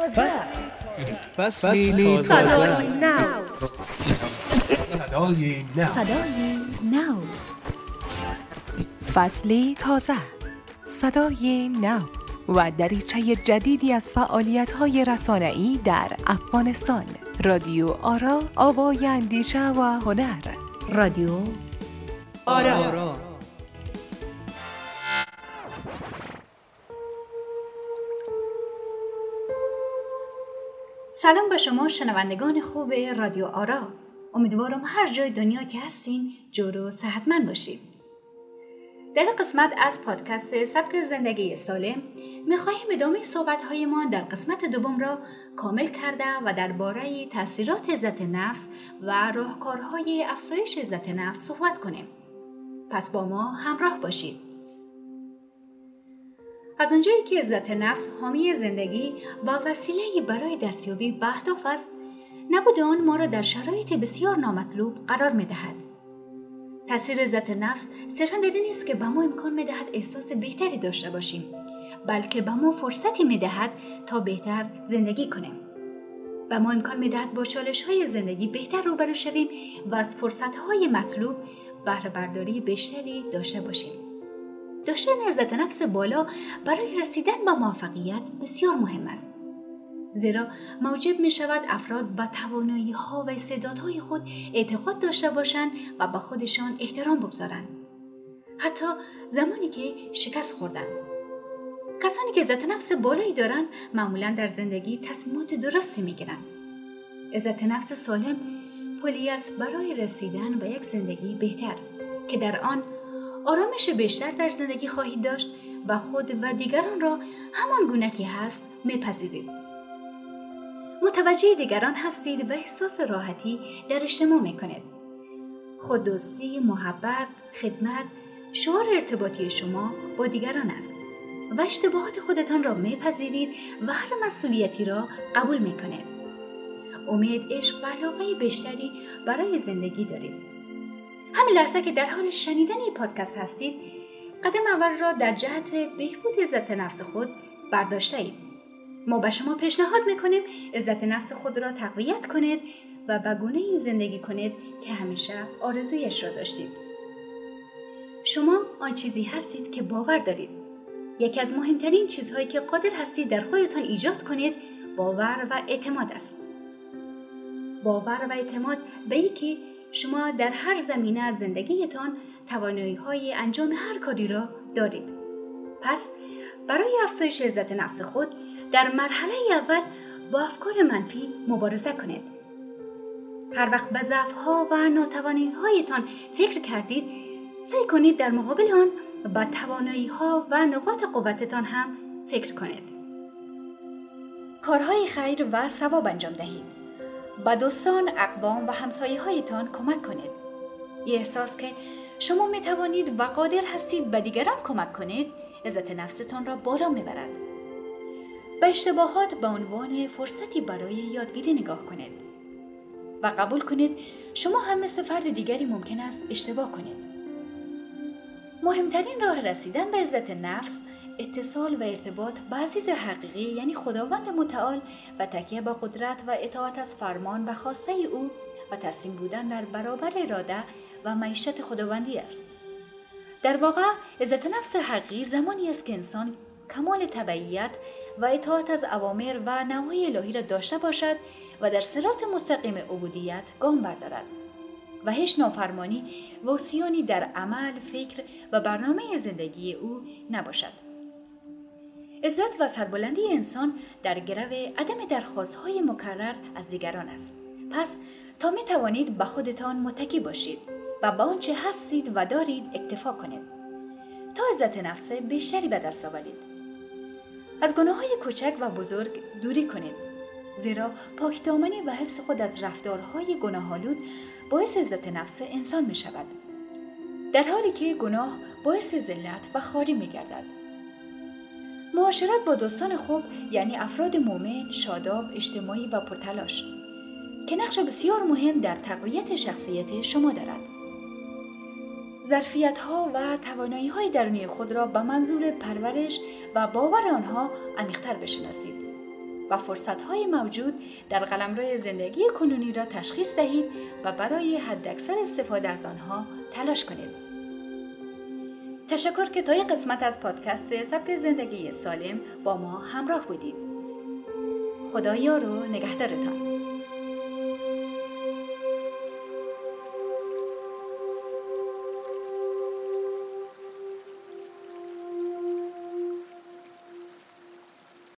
تازه. فصلی نو. صدای نو. صدای نو. فصلی تازه. صدای نو. و دریچه جدیدی از فعالیت های رسانه‌ای در افغانستان. رادیو آرا آوای اندیشه و هنر. رادیو آرا. سلام به شما شنوندگان خوب رادیو آرا. امیدوارم هر جای دنیا که هستین جور و صحتمند باشید در قسمت از پادکست سبک زندگی سالم می‌خواهیم ادامه صحبتهایمان در قسمت دوم را کامل کرده و درباره تاثیرات عزت نفس و راهکارهای افزایش عزت نفس صحبت کنیم. پس با ما همراه باشید. از آنجایی که عزت نفس حامی زندگی و وسیله برای دستیابی به اهداف است نبود آن ما را در شرایط بسیار نامطلوب قرار می‌دهد. تاثیر عزت نفس صرفا در این نیست که به ما امکان می‌دهد احساس بهتری داشته باشیم بلکه به ما فرصتی می‌دهد تا بهتر زندگی کنیم. و ما امکان می‌دهد با چالش های زندگی بهتر روبرو شویم و از فرصت های مطلوب بهره برداری بیشتری داشته باشیم. داشتن عزت نفس بالا برای رسیدن به موفقیت بسیار مهم است. زیرا موجب می شود افراد به توانایی ها و استعدادهای خود اعتقاد داشته باشند و به خودشان احترام بگذارند. حتی زمانی که شکست خوردن. کسانی که عزت نفس بالایی دارند معمولا در زندگی تصمیمات درستی می گیرند. عزت نفس سالم پلی است برای رسیدن به یک زندگی بهتر که در آن آرامش بیشتر در زندگی خواهید داشت و خود و دیگران را همان گونه که هست میپذیرید. متوجه دیگران هستید و احساس راحتی در اجتماع می‌کنید. خود دوستی، محبت، خدمت، شعار ارتباطی شما با دیگران است و اشتباهات خودتان را میپذیرید و هر مسئولیتی را قبول می‌کنید. امید، عشق و علاقه بیشتری برای زندگی دارید. همین لحظه که در حال شنیدن این پادکست هستید قدم اول را در جهت بهبود عزت نفس خود برداشته اید. ما به شما پیشنهاد می‌کنیم عزت نفس خود را تقویت کنید و به گونه زندگی کنید که همیشه آرزویش را داشتید. شما آن چیزی هستید که باور دارید. یکی از مهمترین چیزهایی که قادر هستید در خودتان ایجاد کنید باور و اعتماد است. باور و اعتماد به یکی شما در هر زمینه از زندگیتان توانایی های انجام هر کاری را دارید. پس برای افزایش عزت نفس خود در مرحله اول با افکار منفی مبارزه کنید. هر وقت به ضعف ها و ناتوانی هایتان فکر کردید سعی کنید در مقابل آن به توانایی ها و نقاط قوتتان هم فکر کنید. کارهای خیر و ثواب انجام دهید. به دوستان، اقوام و همسایه هایتان کمک کنید. یه احساس که شما می توانید و قادر هستید به دیگران کمک کنید، عزت نفستان را بالا می برد. به اشتباهات به عنوان فرصتی برای یادگیری نگاه کنید و قبول کنید شما هم مثل فرد دیگری ممکن است اشتباه کنید. مهمترین راه رسیدن به عزت نفس اتصال و ارتباط با عزیز حقیقی یعنی خداوند متعال و تکیه با قدرت و اطاعت از فرمان و خواسته او و تسلیم بودن در برابر اراده و معیشت خداوندی است در واقع عزت نفس حقیقی زمانی است که انسان کمال تبعیت و اطاعت از اوامر و نواهی الهی را داشته باشد و در صراط مستقیم عبودیت گام بردارد و هیچ نافرمانی و در عمل، فکر و برنامه زندگی او نباشد. عزت و سربلندی انسان در گرو عدم درخواستهای مکرر از دیگران است. پس تا می توانید به خودتان متکی باشید و با آنچه هستید و دارید اکتفا کنید. تا عزت نفس بیشتری به دست آورید. از گناه های کوچک و بزرگ دوری کنید زیرا پاکدامنی و حفظ خود از رفتارهای گناهالود باعث عزت نفس انسان می شود در حالی که گناه باعث ذلت و خاری می گردد معاشرت با دوستان خوب یعنی افراد مؤمن، شاداب، اجتماعی و پرتلاش که نقش بسیار مهم در تقویت شخصیت شما دارد. ظرفیت ها و توانایی های درونی خود را به منظور پرورش و باور آنها عمیقتر بشناسید و فرصتهای موجود در قلمرو زندگی کنونی را تشخیص دهید و برای حداکثر استفاده از آنها تلاش کنید. تشکر که تا قسمت از پادکست سبک زندگی سالم با ما همراه بودید. خدا یار و نگهدارتان.